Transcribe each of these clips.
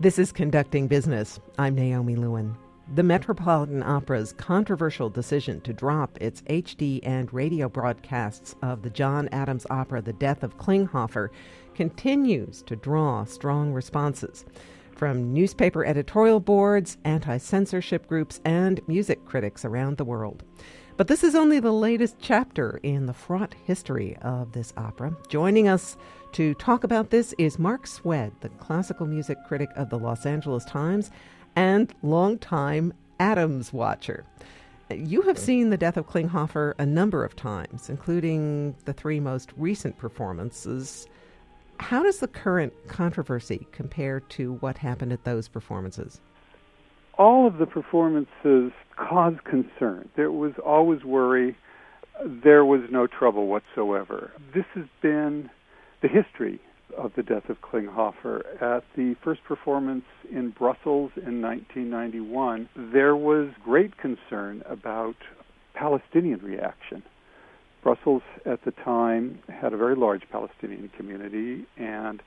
This is Conducting Business. I'm Naomi Lewin. The Metropolitan Opera's controversial decision to drop its HD and radio broadcasts of the John Adams opera The Death of Klinghoffer continues to draw strong responses from newspaper editorial boards, anti censorship groups, and music critics around the world. But this is only the latest chapter in the fraught history of this opera. Joining us to talk about this is Mark Swed, the classical music critic of the Los Angeles Times and longtime Adams watcher. You have seen The Death of Klinghoffer a number of times, including the three most recent performances. How does the current controversy compare to what happened at those performances? All of the performances caused concern. There was always worry. There was no trouble whatsoever. This has been the history of the death of Klinghoffer. At the first performance in Brussels in 1991, there was great concern about Palestinian reaction. Brussels at the time had a very large Palestinian community, and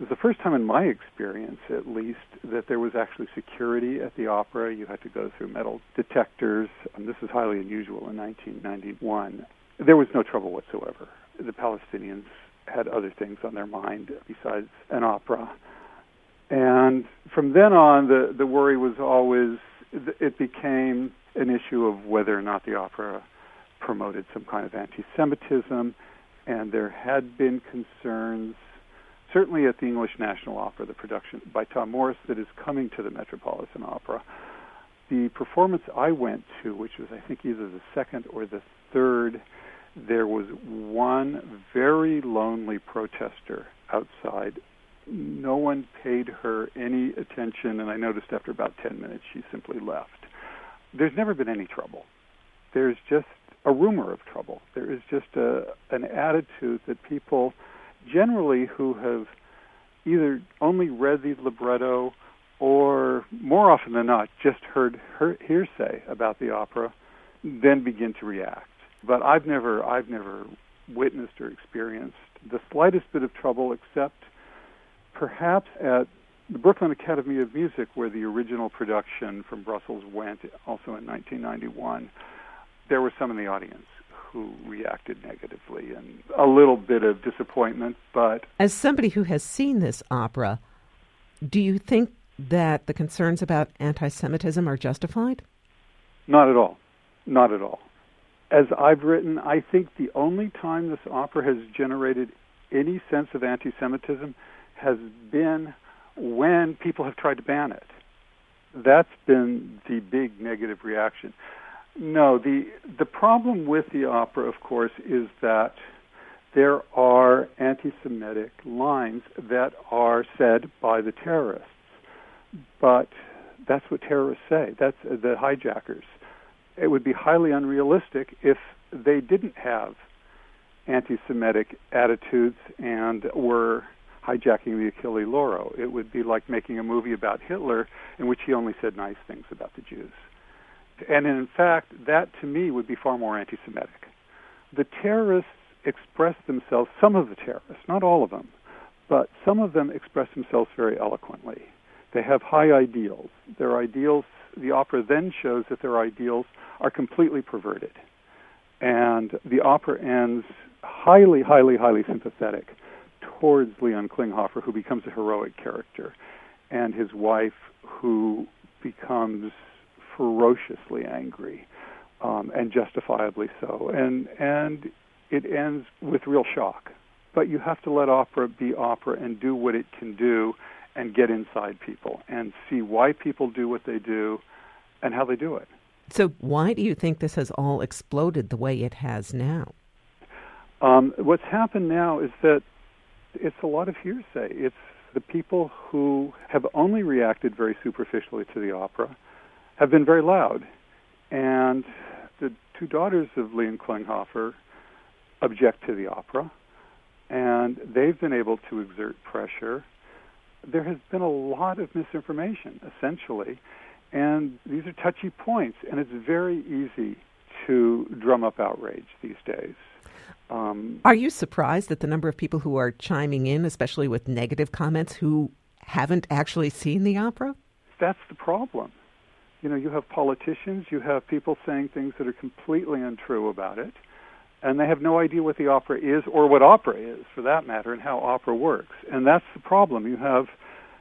it was the first time in my experience, at least, that there was actually security at the opera. You had to go through metal detectors. And this is highly unusual in 1991. There was no trouble whatsoever. The Palestinians had other things on their mind besides an opera. And from then on, the, the worry was always, it became an issue of whether or not the opera promoted some kind of anti Semitism. And there had been concerns, certainly at the English National Opera, the production by Tom Morris that is coming to the Metropolitan Opera. The performance I went to, which was, I think, either the second or the third there was one very lonely protester outside. No one paid her any attention, and I noticed after about 10 minutes she simply left. There's never been any trouble. There's just a rumor of trouble. There is just a, an attitude that people generally who have either only read the libretto or more often than not just heard hearsay about the opera then begin to react. But I've never I've never witnessed or experienced the slightest bit of trouble except perhaps at the Brooklyn Academy of Music where the original production from Brussels went also in 1991 there were some in the audience who reacted negatively and a little bit of disappointment but as somebody who has seen this opera do you think that the concerns about anti-semitism are justified not at all not at all as I've written, I think the only time this opera has generated any sense of anti Semitism has been when people have tried to ban it. That's been the big negative reaction. No, the the problem with the opera, of course, is that there are anti-Semitic lines that are said by the terrorists, but that's what terrorists say. That's uh, the hijackers it would be highly unrealistic if they didn't have anti-Semitic attitudes and were hijacking the Achille Lauro. It would be like making a movie about Hitler in which he only said nice things about the Jews. And in fact, that to me would be far more anti Semitic. The terrorists express themselves, some of the terrorists, not all of them, but some of them express themselves very eloquently. They have high ideals. Their ideals, the opera then shows that their ideals are completely perverted. And the opera ends highly, highly, highly sympathetic towards Leon Klinghoffer, who becomes a heroic character, and his wife, who becomes ferociously angry, um, and justifiably so. And and it ends with real shock. But you have to let opera be opera and do what it can do, and get inside people and see why people do what they do, and how they do it. So, why do you think this has all exploded the way it has now? Um, what's happened now is that it's a lot of hearsay. It's the people who have only reacted very superficially to the opera have been very loud. And the two daughters of Leon Klinghoffer object to the opera, and they've been able to exert pressure. There has been a lot of misinformation, essentially, and these are touchy points, and it's very easy to drum up outrage these days. Um, are you surprised at the number of people who are chiming in, especially with negative comments, who haven't actually seen the opera? That's the problem. You know, you have politicians, you have people saying things that are completely untrue about it, and they have no idea what the opera is or what opera is, for that matter, and how opera works. And that's the problem. You have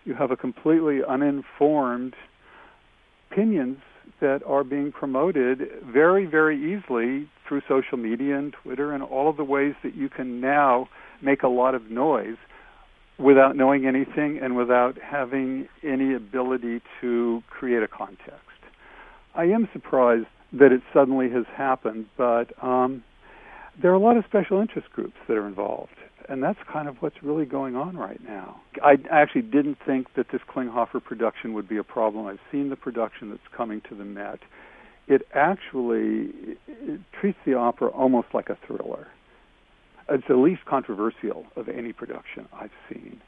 you have a completely uninformed opinions that are being promoted very, very easily through social media and Twitter and all of the ways that you can now make a lot of noise without knowing anything and without having any ability to create a context. I am surprised that it suddenly has happened, but um, there are a lot of special interest groups that are involved, and that's kind of what's really going on right now. I actually didn't think that this Klinghoffer production would be a problem. I've seen the production that's coming to the Met. It actually it treats the opera almost like a thriller it's the least controversial of any production I've seen.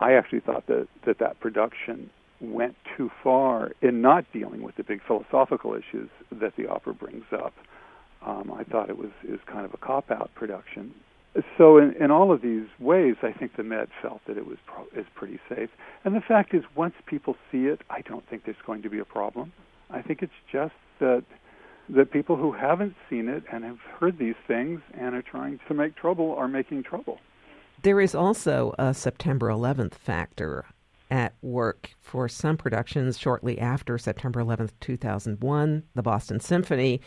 I actually thought that that, that production went too far in not dealing with the big philosophical issues that the opera brings up. Um, I thought it was is kind of a cop out production. So in, in all of these ways, I think the Met felt that it was pro- is pretty safe. And the fact is, once people see it, I don't think there's going to be a problem. I think it's just that the people who haven't seen it and have heard these things and are trying to make trouble are making trouble. There is also a September 11th factor at work for some productions shortly after September 11th, 2001. The Boston Symphony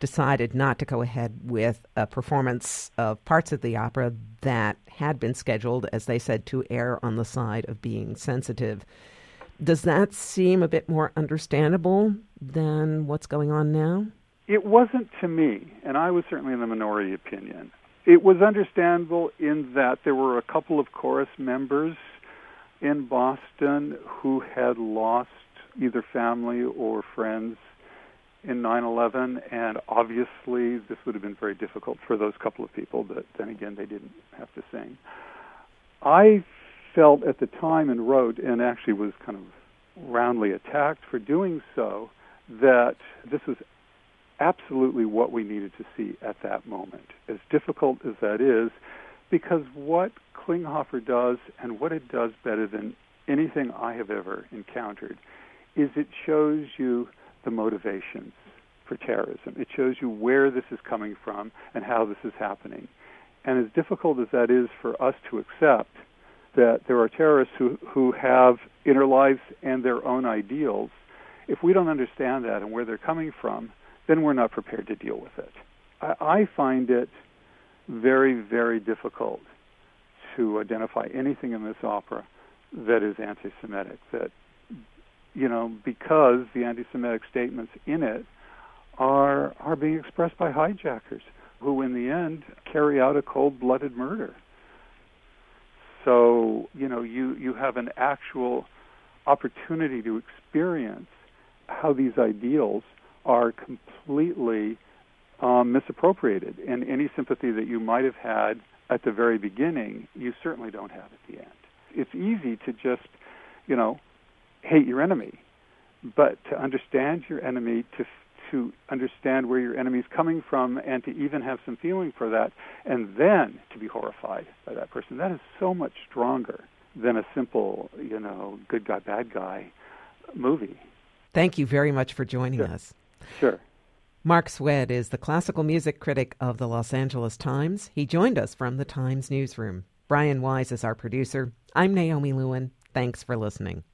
decided not to go ahead with a performance of parts of the opera that had been scheduled, as they said, to err on the side of being sensitive. Does that seem a bit more understandable than what's going on now? It wasn't to me, and I was certainly in the minority opinion. It was understandable in that there were a couple of chorus members in Boston who had lost either family or friends in 9/11 and obviously this would have been very difficult for those couple of people but then again they didn't have to sing. I felt at the time and wrote and actually was kind of roundly attacked for doing so that this was absolutely what we needed to see at that moment, as difficult as that is, because what Klinghoffer does and what it does better than anything I have ever encountered is it shows you the motivations for terrorism. It shows you where this is coming from and how this is happening. And as difficult as that is for us to accept, that there are terrorists who, who have inner lives and their own ideals, if we don't understand that and where they're coming from, then we're not prepared to deal with it. I, I find it very, very difficult to identify anything in this opera that is anti-Semitic. That you know, because the anti-Semitic statements in it are are being expressed by hijackers who, in the end, carry out a cold-blooded murder. So you know, you you have an actual opportunity to experience how these ideals are completely um, misappropriated, and any sympathy that you might have had at the very beginning, you certainly don't have at the end. It's easy to just, you know, hate your enemy, but to understand your enemy, to to understand where your enemy is coming from, and to even have some feeling for that, and then to be horrified by that person, that is so much stronger than a simple, you know, good guy, bad guy movie. Thank you very much for joining sure. us. Sure. Mark Swed is the classical music critic of the Los Angeles Times. He joined us from the Times newsroom. Brian Wise is our producer. I'm Naomi Lewin. Thanks for listening.